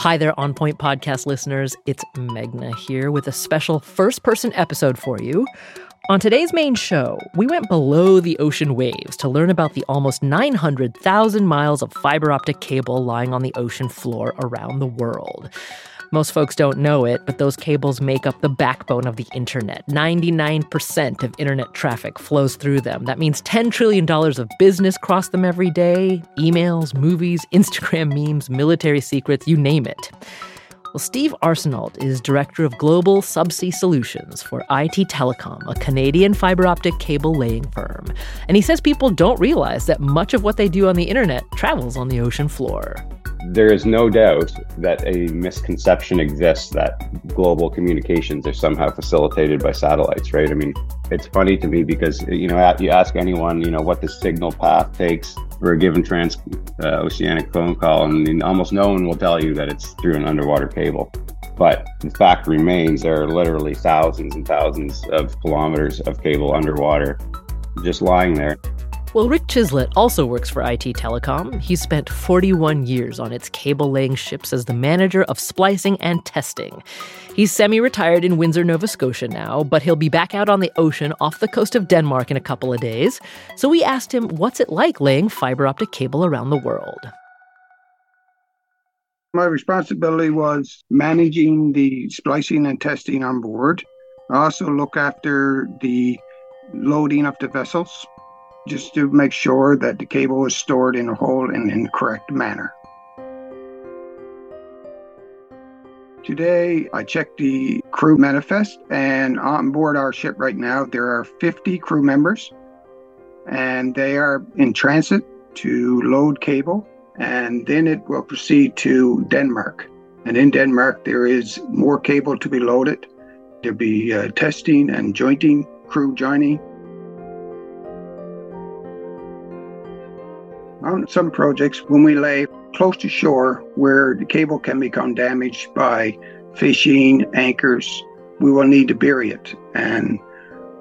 Hi there, On Point podcast listeners. It's Meghna here with a special first person episode for you. On today's main show, we went below the ocean waves to learn about the almost 900,000 miles of fiber optic cable lying on the ocean floor around the world. Most folks don't know it, but those cables make up the backbone of the internet. 99% of internet traffic flows through them. That means $10 trillion of business cross them every day emails, movies, Instagram memes, military secrets, you name it. Well, Steve Arsenault is Director of Global Subsea Solutions for IT Telecom, a Canadian fiber optic cable laying firm. And he says people don't realize that much of what they do on the internet travels on the ocean floor there is no doubt that a misconception exists that global communications are somehow facilitated by satellites, right? I mean, it's funny to me because, you know, you ask anyone, you know, what the signal path takes for a given transoceanic uh, phone call, and almost no one will tell you that it's through an underwater cable. But the fact remains there are literally thousands and thousands of kilometers of cable underwater just lying there. Well, Rick Chislett also works for IT Telecom. He spent 41 years on its cable laying ships as the manager of splicing and testing. He's semi retired in Windsor, Nova Scotia now, but he'll be back out on the ocean off the coast of Denmark in a couple of days. So we asked him what's it like laying fiber optic cable around the world. My responsibility was managing the splicing and testing on board. I also look after the loading of the vessels just to make sure that the cable is stored in a hole and in the correct manner. Today, I checked the crew manifest, and on board our ship right now, there are 50 crew members, and they are in transit to load cable, and then it will proceed to Denmark. And in Denmark, there is more cable to be loaded. There'll be uh, testing and jointing, crew joining, on some projects when we lay close to shore where the cable can become damaged by fishing, anchors, we will need to bury it. And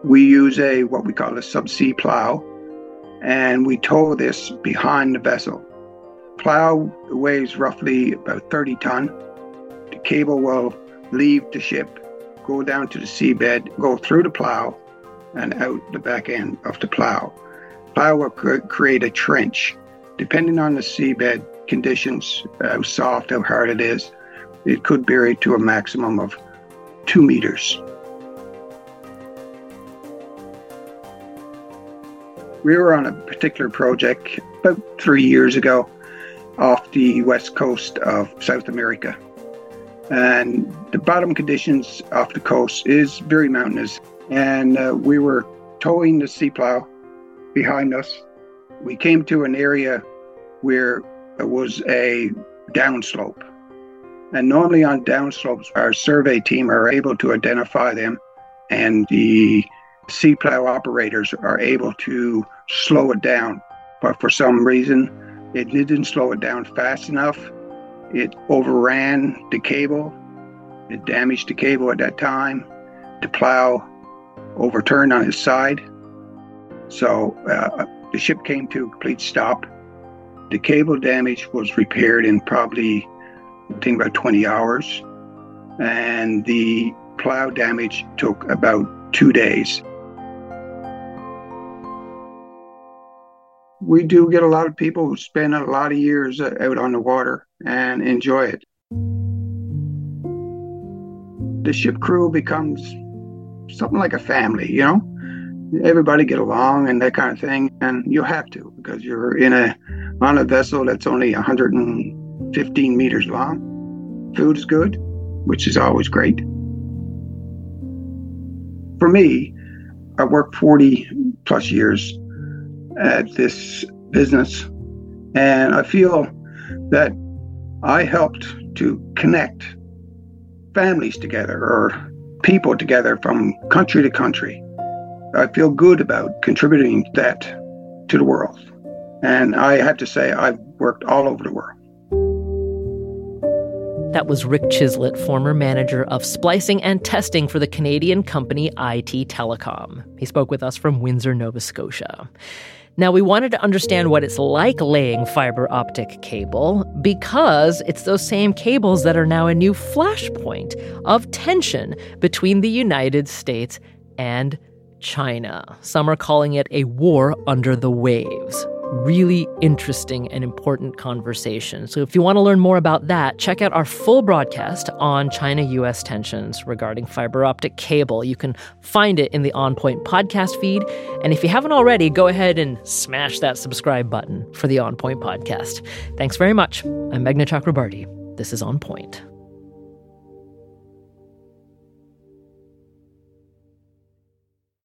we use a what we call a subsea plow, and we tow this behind the vessel. Plow weighs roughly about 30 ton. The cable will leave the ship, go down to the seabed, go through the plow, and out the back end of the plow. Plow will create a trench depending on the seabed conditions, how soft, how hard it is, it could bury to a maximum of two meters. We were on a particular project about three years ago off the west coast of South America. And the bottom conditions off the coast is very mountainous. And uh, we were towing the sea plow behind us we came to an area where it was a downslope. And normally on downslopes, our survey team are able to identify them, and the sea plow operators are able to slow it down. But for some reason, it didn't slow it down fast enough. It overran the cable. It damaged the cable at that time. The plow overturned on its side. So uh, the ship came to a complete stop. The cable damage was repaired in probably, I think, about 20 hours. And the plow damage took about two days. We do get a lot of people who spend a lot of years uh, out on the water and enjoy it. The ship crew becomes something like a family, you know? Everybody get along and that kind of thing. And you have to because you're in a on a vessel that's only 115 meters long. Food is good, which is always great. For me, I worked 40 plus years at this business, and I feel that I helped to connect families together or people together from country to country I feel good about contributing that to the world. And I have to say, I've worked all over the world. That was Rick Chislett, former manager of splicing and testing for the Canadian company IT Telecom. He spoke with us from Windsor, Nova Scotia. Now, we wanted to understand what it's like laying fiber optic cable because it's those same cables that are now a new flashpoint of tension between the United States and China. Some are calling it a war under the waves really interesting and important conversation. So, if you want to learn more about that, check out our full broadcast on China US tensions regarding fiber optic cable. You can find it in the On Point podcast feed. And if you haven't already, go ahead and smash that subscribe button for the On Point podcast. Thanks very much. I'm Meghna Chakrabarti. This is On Point.